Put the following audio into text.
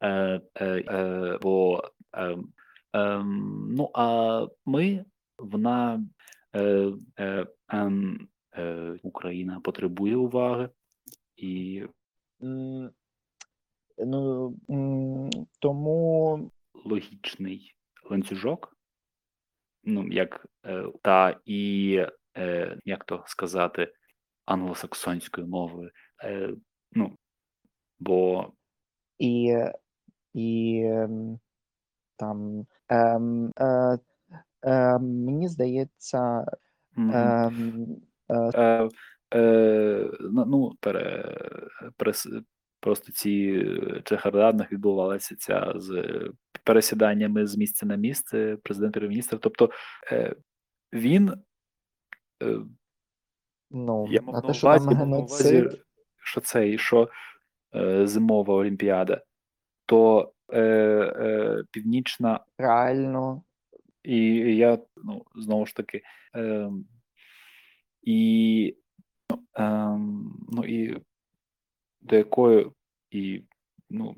Е, е, е, бо, ем, ем, ну, а ми, вона, ем, Україна потребує уваги і Ну, тому логічний ланцюжок, ну, як та і, як то сказати, англосаксонською мовою. Ну, бо і, і ем, там ем, е, е, мені здається, ем, е, Е, е, ну, пере, перес, просто ці чехардадних відбувалася ця з пересіданнями з місця на місце президента і міністра. Тобто е, він, е, ну, я мав на увазі, що це, що е, зимова олімпіада, то е, е, північна реально, І я, ну, знову ж таки, е, і, е, ну, і до якої, і, ну,